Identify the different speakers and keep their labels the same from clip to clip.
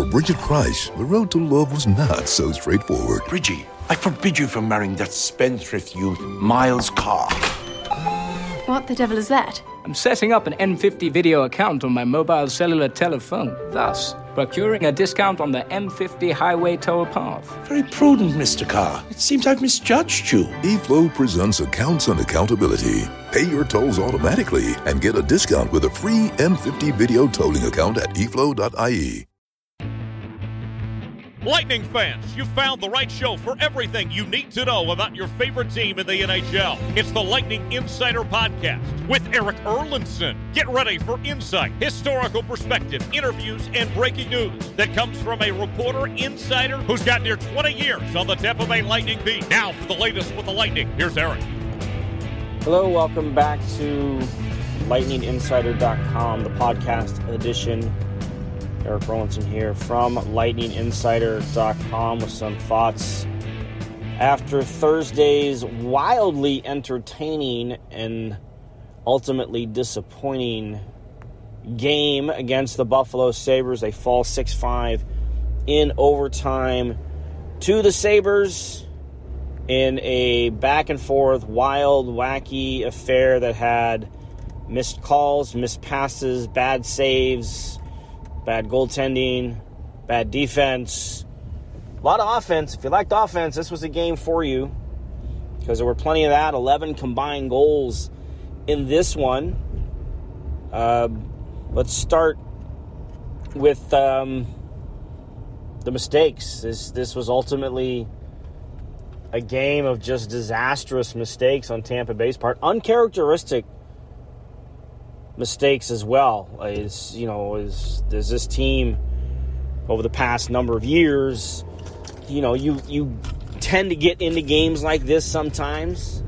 Speaker 1: For Bridget Price, the road to love was not so straightforward.
Speaker 2: Bridgie, I forbid you from marrying that spendthrift youth, Miles Carr.
Speaker 3: What the devil is that?
Speaker 4: I'm setting up an M50 video account on my mobile cellular telephone, thus procuring a discount on the M50 highway toll path.
Speaker 2: Very prudent, Mr. Carr. It seems I've misjudged you.
Speaker 1: eFlow presents accounts and accountability. Pay your tolls automatically and get a discount with a free M50 video tolling account at eflow.ie.
Speaker 5: Lightning fans, you found the right show for everything you need to know about your favorite team in the NHL. It's the Lightning Insider Podcast with Erik Erlendsson. Get ready for insight, historical perspective, interviews, and breaking news that comes from a reporter insider who's got near 20 years on the Tampa Bay Lightning beat. Now for the latest with the Lightning, here's Erik.
Speaker 6: Hello, welcome back to lightninginsider.com, the podcast edition. Erik Erlendsson here from lightninginsider.com with some thoughts after Thursday's wildly entertaining and ultimately disappointing game against the Buffalo Sabres. They fall 6 5 in overtime to the Sabres in a back and forth, wild, wacky affair that had missed calls, missed passes, bad saves, bad goaltending, bad defense. A lot of offense. If you liked offense, this was a game for you because there were plenty of that. 11 combined goals in this one. Uh, let's start with um, the mistakes. This this was ultimately a game of just disastrous mistakes on Tampa Bay's part, uncharacteristic mistakes as well. Is you know is does this team over the past number of years, you know you you tend to get into games like this sometimes.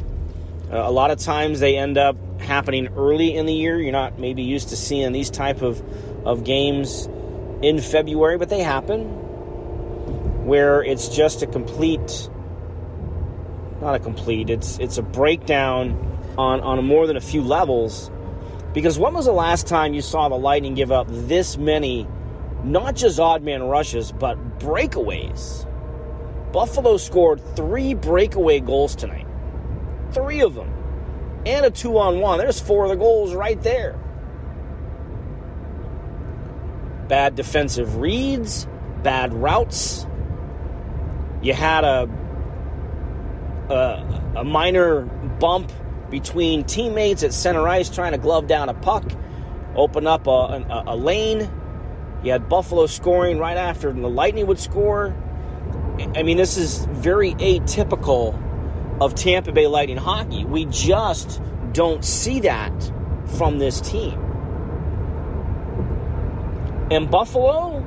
Speaker 6: Uh, a lot of times they end up happening early in the year. You're not maybe used to seeing these type of of games in February, but they happen where it's just a complete not a complete it's it's a breakdown on on more than a few levels because when was the last time you saw the lightning give up this many not just odd man rushes but breakaways? Buffalo scored three breakaway goals tonight. Three of them. And a two on one there's four of the goals right there. Bad defensive reads bad routes. You had a a, a minor bump between teammates at center ice trying to glove down a puck, open up a, a, a lane. You had Buffalo scoring right after the Lightning would score. I mean, this is very atypical of Tampa Bay Lightning hockey. We just don't see that from this team. And Buffalo,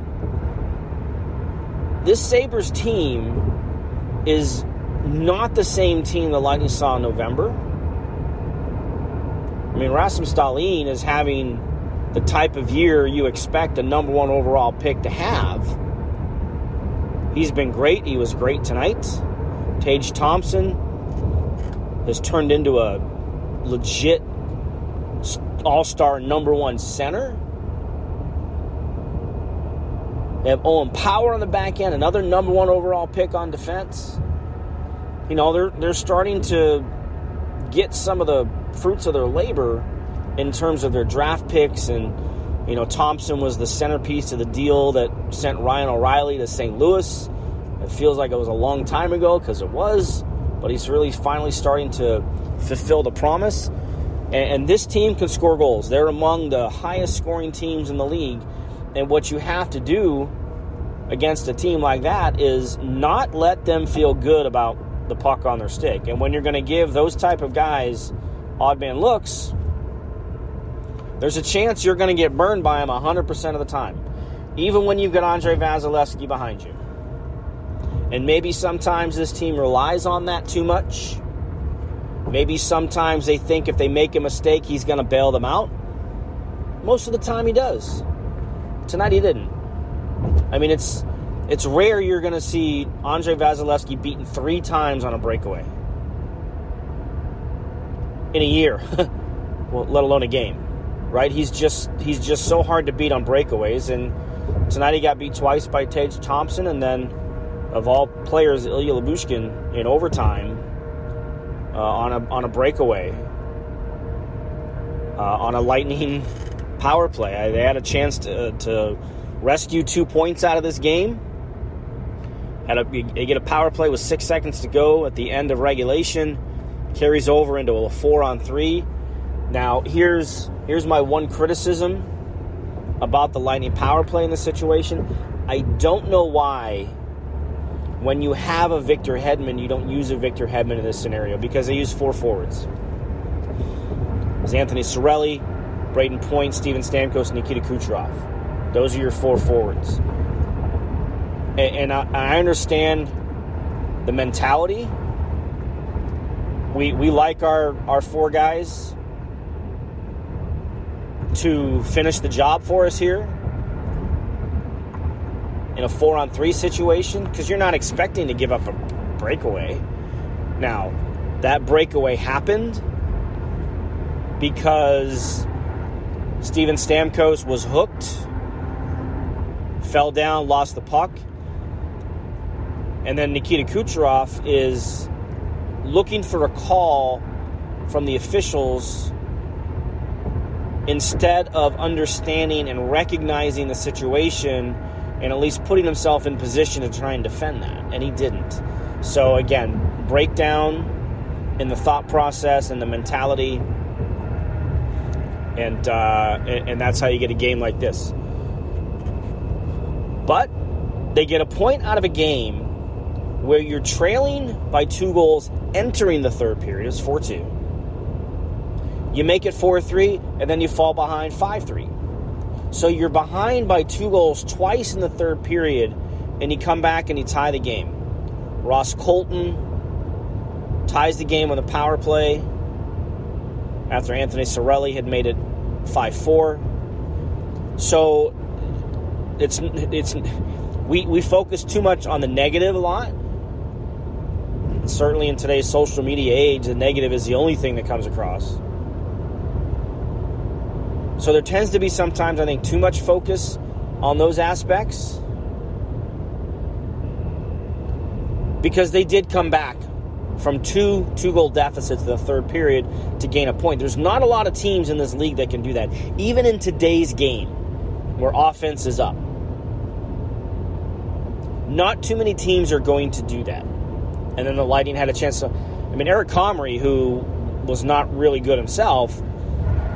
Speaker 6: this Sabres team is not the same team the Lightning saw in November. I mean, Rasmus Dahlin is having the type of year you expect a number one overall pick to have. He's been great. He was great tonight. Tage Thompson has turned into a legit all star number one center. They have Owen Power on the back end, another number one overall pick on defense. You know, they're they're starting to get some of the fruits of their labor in terms of their draft picks and You know, Thompson was the centerpiece of the deal that sent Ryan O'Reilly to St. Louis. It feels like it was a long time ago because it was, but he's really finally starting to fulfill the promise. And, and this team can score goals. They're among the highest scoring teams in the league. And what you have to do against a team like that is not let them feel good about the puck on their stick. And when you're going to give those type of guys odd man looks, there's a chance you're going to get burned by them 100% of the time, even when you've got Andrei Vasilevskiy behind you. And maybe sometimes this team relies on that too much. Maybe sometimes they think if they make a mistake, he's going to bail them out. Most of the time, he does. Tonight, he didn't. I mean, it's it's rare you're going to see Andrei Vasilevskiy beaten three times on a breakaway in a year, well, let alone a game. Right? He's just he's just so hard to beat on breakaways, and tonight he got beat twice by Tage Thompson, and then of all players, Ilya Lyubushkin in overtime uh, on a on a breakaway uh, on a lightning power play. They had a chance to, to rescue two points out of this game. Had a, they get a power play with six seconds to go at the end of regulation. Carries over into a four on three. Now here's here's my one criticism about the Lightning power play in this situation. I don't know why when you have a Victor Hedman, you don't use a Victor Hedman in this scenario because they use four forwards. It's Anthony Cirelli, Brayden Point, Steven Stamkos, Nikita Kucherov. Those are your four forwards. And, and I, I understand the mentality. We, we like our, our four guys to finish the job for us here in a four on three situation because you're not expecting to give up a breakaway. Now, that breakaway happened because Steven Stamkos was hooked, fell down, lost the puck. And then Nikita Kucherov is looking for a call from the officials instead of understanding and recognizing the situation and at least putting himself in position to try and defend that. And he didn't. So, again, breakdown in the thought process and the mentality. And, uh, and that's how you get a game like this. But they get a point out of a game where you're trailing by two goals entering the third period. It's 4 2. You make it 4 3, and then you fall behind 5 3. So you're behind by two goals twice in the third period, and you come back and you tie the game. Ross Colton ties the game on the power play after Anthony Cirelli had made it 5 4. So it's it's we, we focus too much on the negative a lot. Certainly in today's social media age, the negative is the only thing that comes across. So there tends to be sometimes, I think, too much focus on those aspects because they did come back from two two goal deficits in the third period to gain a point. There's not a lot of teams in this league that can do that, even in today's game where offense is up. Not too many teams are going to do that. And then the Lightning had a chance to. I mean, Eric Comrie, who was not really good himself,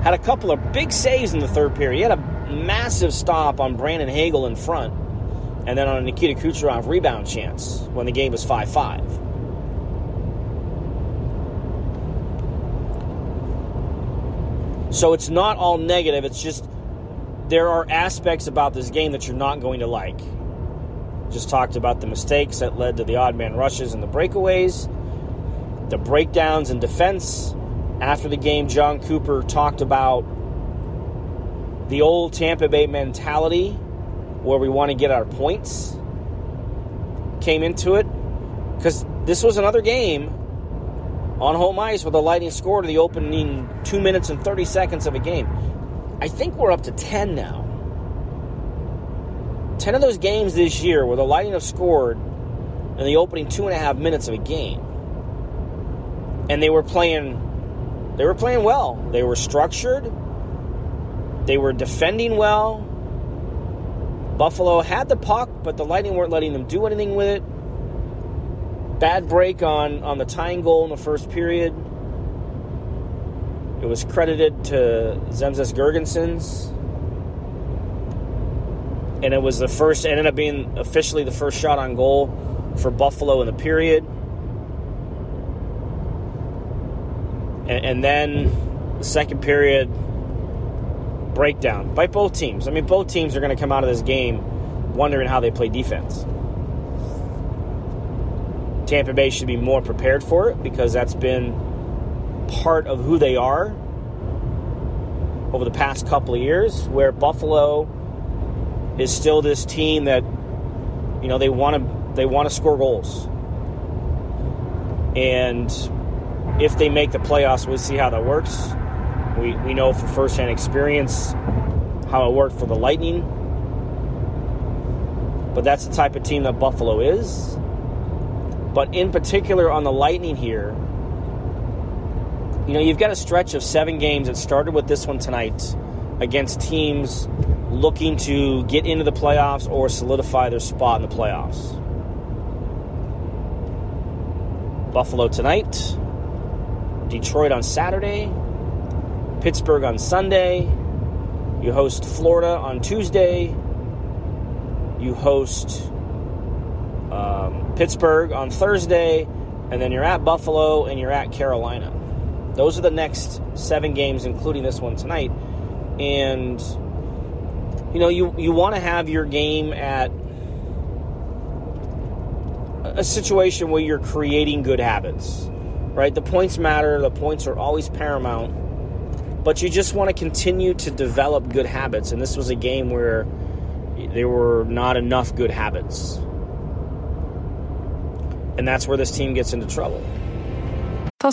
Speaker 6: had a couple of big saves in the third period. He had a massive stop on Brandon Hagel in front, and then on a Nikita Kucherov rebound chance when the game was 5 5. So it's not all negative. It's just there are aspects about this game that you're not going to like. Just talked about the mistakes that led to the odd man rushes and the breakaways, the breakdowns in defense, after the game, Jon Cooper talked about the old Tampa Bay mentality where we want to get our points. Came into it because this was another game on home ice where the Lightning in the opening two minutes and 30 seconds of a game. I think we're up to 10 now. 10 of those games this year where the Lightning have scored in the opening two and a half minutes of a game. And they were playing they were playing well. They were structured. They were defending well. Buffalo had the puck, but the Lightning weren't letting them do anything with it. Bad break on, on the tying goal in the first period. It was credited to Zemgus Girgensons. And it was the first, ended up being officially the first shot on goal for Buffalo in the period. And, and then the second period breakdown by both teams. I mean, both teams are going to come out of this game wondering how they play defense. Tampa Bay should be more prepared for it because that's been part of who they are over the past couple of years, where Buffalo is still this team that you know they want to they want to score goals, and if they make the playoffs, we'll see how that works. We we know from firsthand experience how it worked for the Lightning, but that's the type of team that Buffalo is. But in particular on the Lightning here, you know, you've got a stretch of seven games that started with this one tonight against teams looking to get into the playoffs or solidify their spot in the playoffs. Buffalo tonight, Detroit on Saturday, Pittsburgh on Sunday. You host Florida on Tuesday. You host um, Pittsburgh on Thursday, and then you're at Buffalo and you're at Carolina. Those are the next seven games, including this one tonight. And you know, you you want to have your game at a situation where you're creating good habits, right? The points matter. The points are always paramount. But you just want to continue to develop good habits. And this was a game where there were not enough good habits. And that's where this team gets into trouble.
Speaker 7: Tá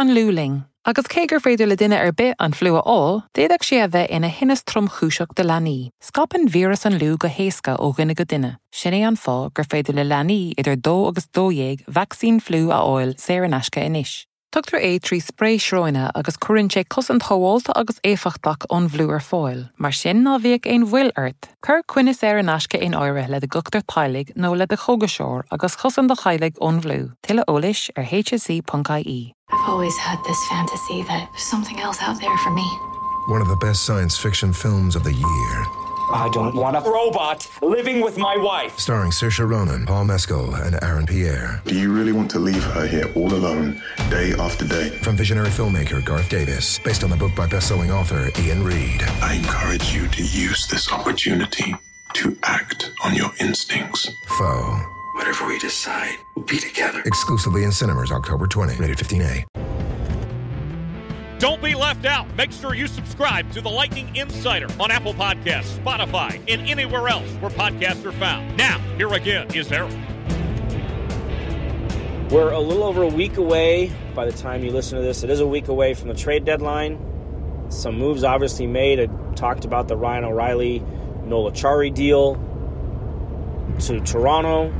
Speaker 7: an lúling, agus cégur féidir le duine ar bit an flua á, déadach si a bheith ina hinnas trom chúiseach de lení. Scapan víras an lú go héasca ó gine go duine. Sinné an fá gur féidir le lení idir dó agus dóhéag vaccín flú a áil sé an eisce inis. Tugtar é trí spréisróine agus cuann sé cos an thoháilta agus éfachtach ón bhlú ar fáil, mar sin ná bhíag é bhfuil airt, chur cuiine ar an asce in áire le de gugtar tailig nó le de chogaseir agus chosan do chailig ón bhlú, tuile ólis ar hsc.caí.
Speaker 3: I've always had this fantasy that there's something else out there for me.
Speaker 8: One of the best science fiction films of the year.
Speaker 9: I don't want a robot living with my wife.
Speaker 8: Starring Saoirse Ronan, Paul Mescal, and Aaron Pierre.
Speaker 10: Do you really want to leave her here all alone, day after day?
Speaker 8: From visionary filmmaker Garth Davis, based on the book by best-selling author Iain Reid.
Speaker 10: I encourage you to use this opportunity to act on your instincts.
Speaker 8: Foe.
Speaker 9: Whatever we decide, we'll be together.
Speaker 8: Exclusively in cinemas October 20, rated 15A.
Speaker 5: Don't be left out. Make sure you subscribe to the Lightning Insider on Apple Podcasts, Spotify, and anywhere else where podcasts are found. Now, here again is Erik.
Speaker 6: We're a little over a week away by the time you listen to this. It is a week away from the trade deadline. Some moves obviously made. I talked about the Ryan O'Reilly Noel Acciari deal to Toronto.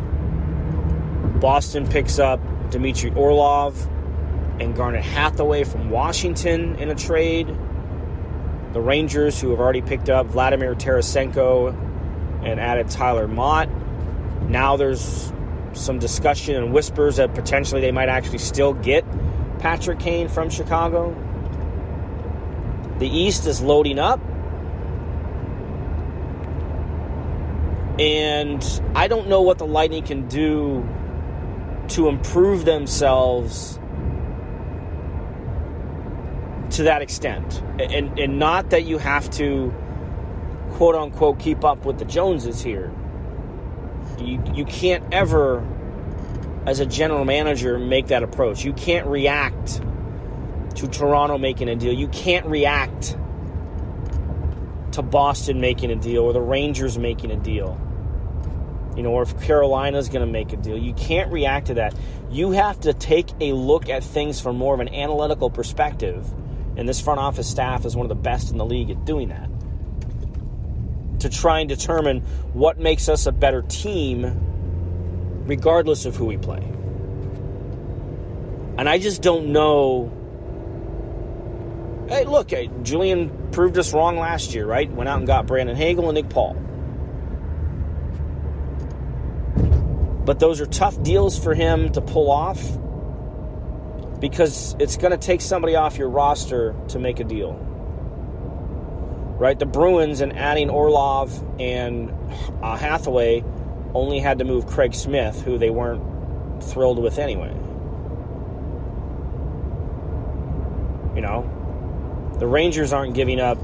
Speaker 6: Boston picks up Dmitry Orlov and Garnet Hathaway from Washington in a trade. The Rangers, who have already picked up Vladimir Tarasenko and added Tyler Motte. Now there's some discussion and whispers that potentially they might actually still get Patrick Kane from Chicago. The East is loading up. And I don't know what the Lightning can do to improve themselves to that extent. And, and not that you have to, quote unquote, keep up with the Joneses here. You, you can't ever, as a general manager, make that approach. You can't react to Toronto making a deal. You can't react to Boston making a deal or the Rangers making a deal. You know, or if Carolina's going to make a deal. You can't react to that. You have to take a look at things from more of an analytical perspective and this front office staff is one of the best in the league at doing that. To try and determine what makes us a better team, regardless of who we play. And I just don't know Hey, look, Julien proved us wrong last year, right? Went out and got Brandon Hagel and Nick Paul. But those are tough deals for him to pull off because it's going to take somebody off your roster to make a deal. Right? The Bruins and adding Orlov and uh, Hathaway only had to move Craig Smith, who they weren't thrilled with anyway. You know, the Rangers aren't giving up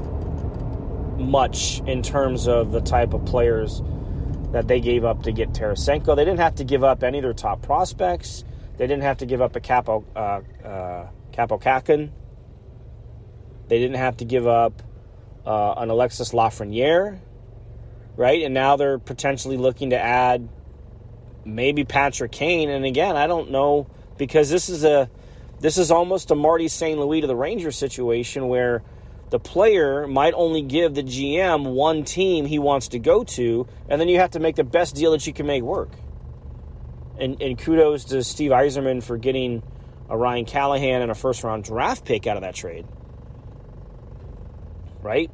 Speaker 6: much in terms of the type of players that they gave up to get Tarasenko. They didn't have to give up any of their top prospects. They didn't have to give up a Kaapo, uh, uh, Kähkönen. They didn't have to give up uh, an Alexis Lafreniere, right? And now they're potentially looking to add maybe Patrick Kane. And again, I don't know because this is a this is almost a Marty St. Louis to the Rangers situation where – the player might only give the GM one team he wants to go to, and then you have to make the best deal that you can make work. And, and kudos to Steve Yzerman for getting a Ryan Callahan and a first round draft pick out of that trade. Right?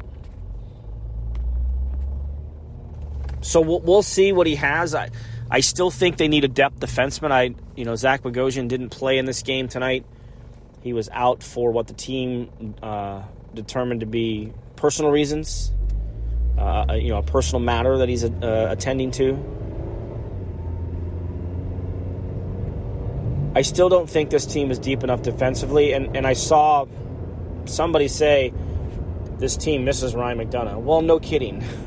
Speaker 6: So we'll, we'll see what he has. I, I still think they need a depth defenseman. I, you know, Zach Bogosian didn't play in this game tonight. He was out for what the team uh, determined to be personal reasons, uh, you know, a personal matter that he's uh, attending to. I still don't think this team is deep enough defensively, and, and I saw somebody say this team misses Ryan McDonagh. Well, no kidding.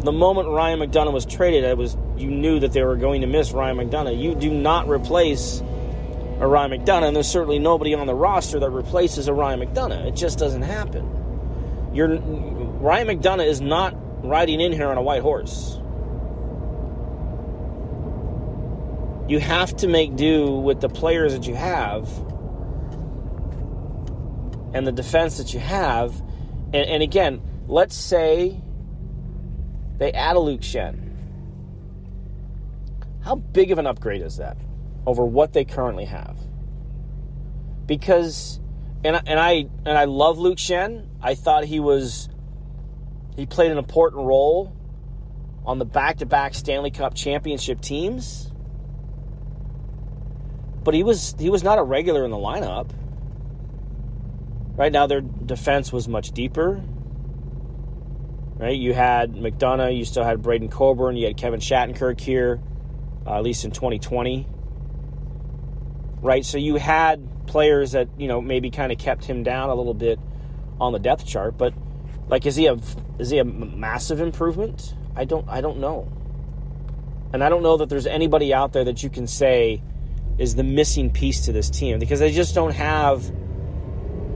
Speaker 6: the moment Ryan McDonagh was traded, it was you knew that they were going to miss Ryan McDonagh. You do not replace a Ryan McDonagh, and there's certainly nobody on the roster that replaces a Ryan McDonagh. It just doesn't happen. You're, Ryan McDonagh is not riding in here on a white horse. You have to make do with the players that you have and the defense that you have. And, and again, let's say they add a Luke Schenn. How big of an upgrade is that? Over what they currently have. Because and and I and I love Luke Schenn. I thought he was he played an important role on the back-to-back Stanley Cup championship teams. But he was he was not a regular in the lineup. Right now their defense was much deeper. Right? You had McDonagh, you still had Braydon Coburn, you had Kevin Shattenkirk here, uh, at least in 2020 right? So you had players that you know maybe kind of kept him down a little bit on the depth chart, but like is he a is he a massive improvement? I don't I don't know, and I don't know that there's anybody out there that you can say is the missing piece to this team because they just don't have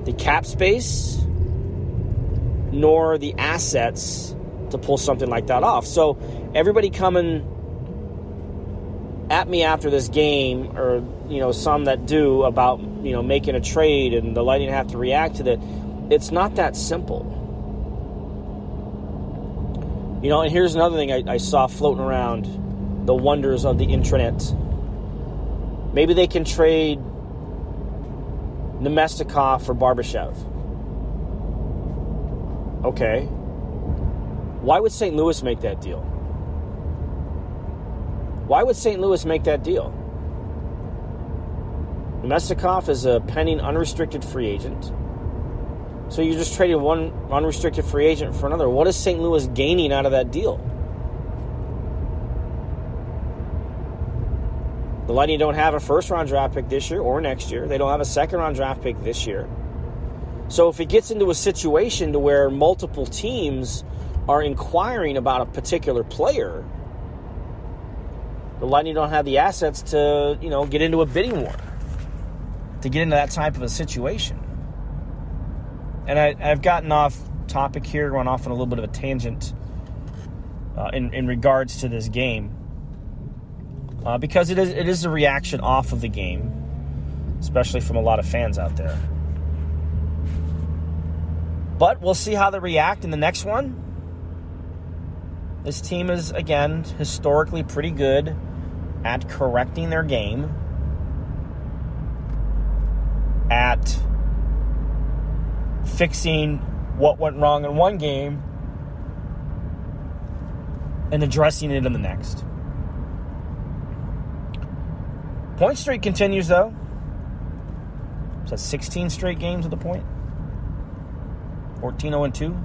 Speaker 6: the cap space nor the assets to pull something like that off. So everybody coming at me after this game, or you know, some that do about you know making a trade and the Lightning have to react to that. It's not that simple. You know, and here's another thing I, I saw floating around: the wonders of the intranet. Maybe they can trade Namestnikov for Barbashev. Okay. Why would St. Louis make that deal? Why would St. Louis make that deal? Namestnikov is a pending unrestricted free agent. So you're just trading one unrestricted free agent for another. What is St. Louis gaining out of that deal? The Lightning don't have a first round draft pick this year or next year. They don't have a second round draft pick this year. So if it gets into a situation to where multiple teams are inquiring about a particular player, the Lightning don't have the assets to, you know, get into a bidding war, to get into that type of a situation. And I, have gotten off topic here, going off on a little bit of a tangent uh, in, in regards to this game. Uh, because it is, it is a reaction off of the game, especially from a lot of fans out there. But we'll see how they react in the next one. This team is, again, historically pretty good at correcting their game, at fixing what went wrong in one game and addressing it in the next. Point streak continues though. That 16 straight games at the point? 14 0 2.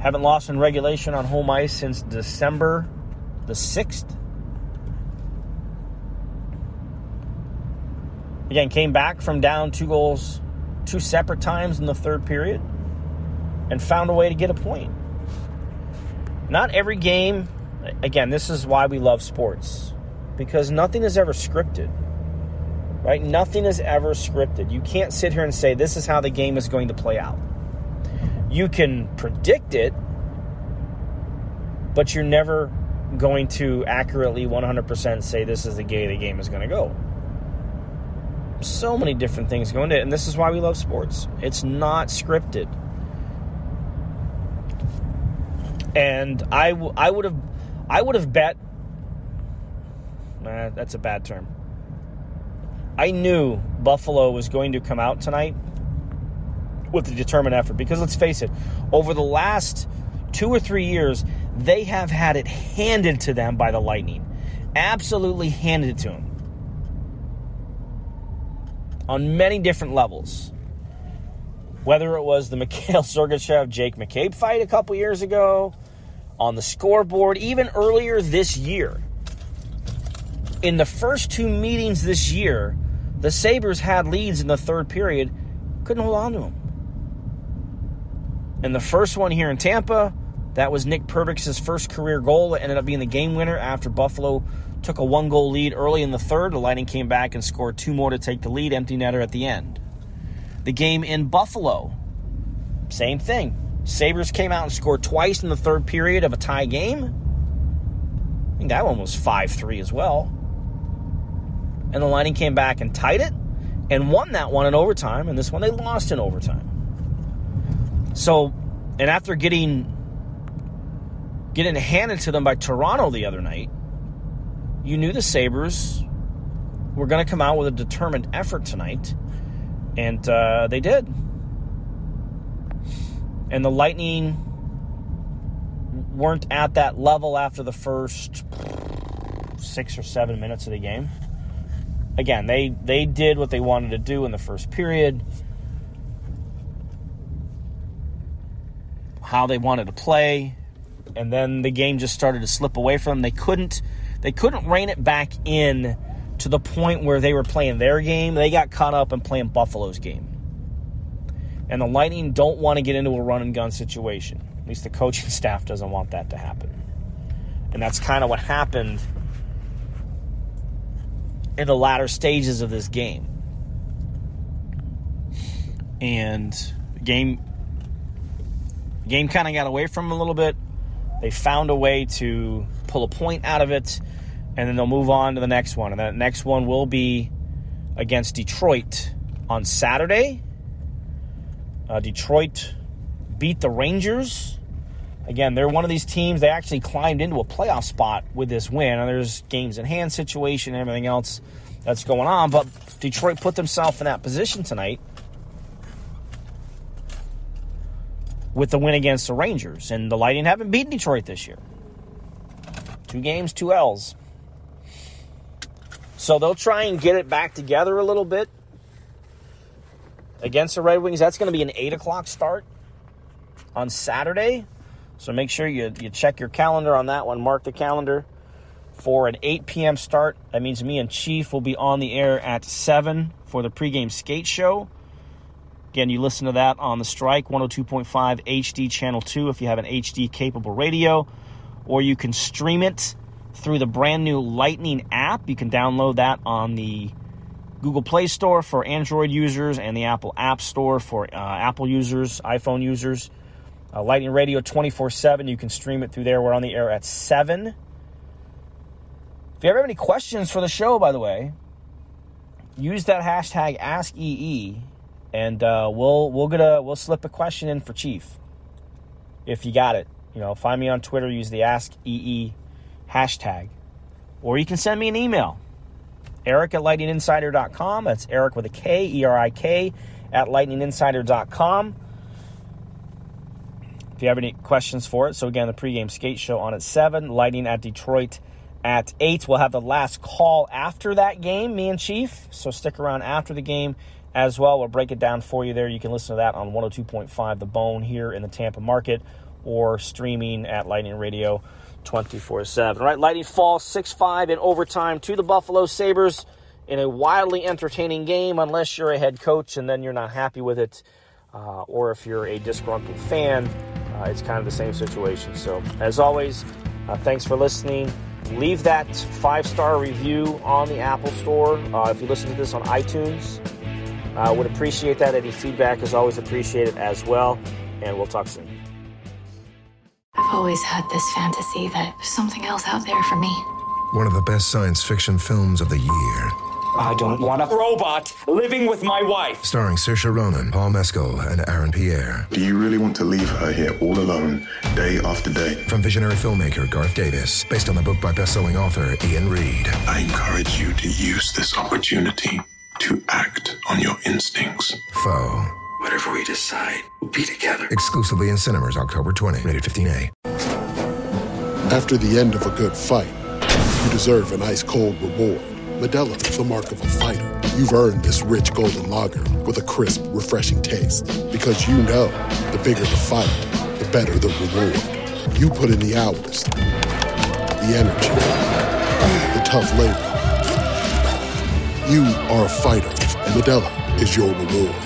Speaker 6: Haven't lost in regulation on home ice since December the 6th. Again, came back from down two goals two separate times in the third period and found a way to get a point. Not every game, again, this is why we love sports because nothing is ever scripted. Right? Nothing is ever scripted. You can't sit here and say this is how the game is going to play out. You can predict it, but you're never going to accurately 100% say this is the way the game is going to go. So many different things go into it, and this is why we love sports. It's not scripted. And I, w- I would have I would have bet nah, that's a bad term. I knew Buffalo was going to come out tonight with a determined effort because let's face it, over the last two or three years, they have had it handed to them by the Lightning. Absolutely handed it to them. On many different levels. Whether it was the Mikhail Sergachev Jake McCabe fight a couple years ago, on the scoreboard, even earlier this year. In the first two meetings this year, the Sabres had leads in the third period, couldn't hold on to them. And the first one here in Tampa, that was Nick Perbix's first career goal. It ended up being the game winner after Buffalo took a one goal lead early in the third. The Lightning came back and scored two more to take the lead, empty netter at the end. The game in Buffalo, same thing. Sabres came out and scored twice in the third period of a tie game. I think that one was 5 3 as well. And the Lightning came back and tied it and won that one in overtime. And this one they lost in overtime. So, and after getting getting handed to them by Toronto the other night, you knew the Sabres were going to come out with a determined effort tonight. And uh, they did and the Lightning weren't at that level after the first six or seven minutes of the game. Again, they they did what they wanted to do in the first period. How they wanted to play, and then the game just started to slip away from them. They couldn't they couldn't rein it back in to the point where they were playing their game. They got caught up in playing Buffalo's game. And the Lightning don't want to get into a run and gun situation. At least the coaching staff doesn't want that to happen. And that's kind of what happened in the latter stages of this game. And the game game kind of got away from them a little bit. They found a way to pull a point out of it, and then they'll move on to the next one. And that next one will be against Detroit on Saturday. Uh, Detroit beat the Rangers. Again, they're one of these teams. They actually climbed into a playoff spot with this win. And there's games in hand situation and everything else that's going on. But Detroit put themselves in that position tonight with the win against the Rangers. And the Lightning haven't beaten Detroit this year. Two games, two L's. So they'll try and get it back together a little bit against the Red Wings. That's going to be an 8 o'clock start on Saturday. So make sure you, you check your calendar on that one. Mark the calendar for an 8 p.m. start. That means me and Chief will be on the air at 7 for the pregame skate show. Again, you listen to that on the Strike 102.5 HD Channel 2 if you have an HD capable radio, or you can stream it through the brand new Lightning app. You can download that on the Google Play Store for Android users and the Apple App Store for uh, Apple users, iPhone users. Uh, Lightning Radio 24 7. You can stream it through there. We're on the air at 7. If you ever have any questions for the show, by the way, use that hashtag AskEE and uh, we'll we'll get a we'll slip a question in for Chief if you got it. You know, find me on Twitter, use the AskEE hashtag, or you can send me an email eric at lightninginsider.com. That's Eric with a K, E R I K, at lightninginsider.com. If you have any questions for it, so again, the pregame skate show on at 7, Lightning at Detroit at 8. We'll have the last call after that game, me and Chief. So stick around after the game as well. We'll break it down for you there. You can listen to that on 102.5 The Bone here in the Tampa market or streaming at Lightning Radio 24 7. Right, Lightning falls 6 5 in overtime to the Buffalo Sabres in a wildly entertaining game, unless you're a head coach and then you're not happy with it, uh, or if you're a disgruntled fan. Uh, it's kind of the same situation. So, as always, uh, thanks for listening. Leave that five star review on the Apple Store. Uh, if you listen to this on iTunes, I would appreciate that. Any feedback is always appreciated as well. And we'll talk soon.
Speaker 3: I've always had this fantasy that there's something else out there for me.
Speaker 8: One of the best science fiction films of the year.
Speaker 9: I don't want a robot living with my wife.
Speaker 8: Starring Saoirse Ronan, Paul Mescal, and Aaron Pierre.
Speaker 10: Do you really want to leave her here all alone, day after day?
Speaker 8: From visionary filmmaker Garth Davis, based on the book by best-selling author Iain Reid.
Speaker 10: I encourage you to use this opportunity to act on your instincts.
Speaker 8: Foe.
Speaker 10: Whatever we decide, we'll be together.
Speaker 8: Exclusively in cinemas October 20. Rated 15A.
Speaker 11: After the end of a good fight, you deserve an ice cold reward. Modelo is the mark of a fighter. You've earned this rich golden lager with a crisp, refreshing taste. Because you know the bigger the fight, the better the reward. You put in the hours, the energy, the tough labor. You are a fighter, and Modelo is your reward.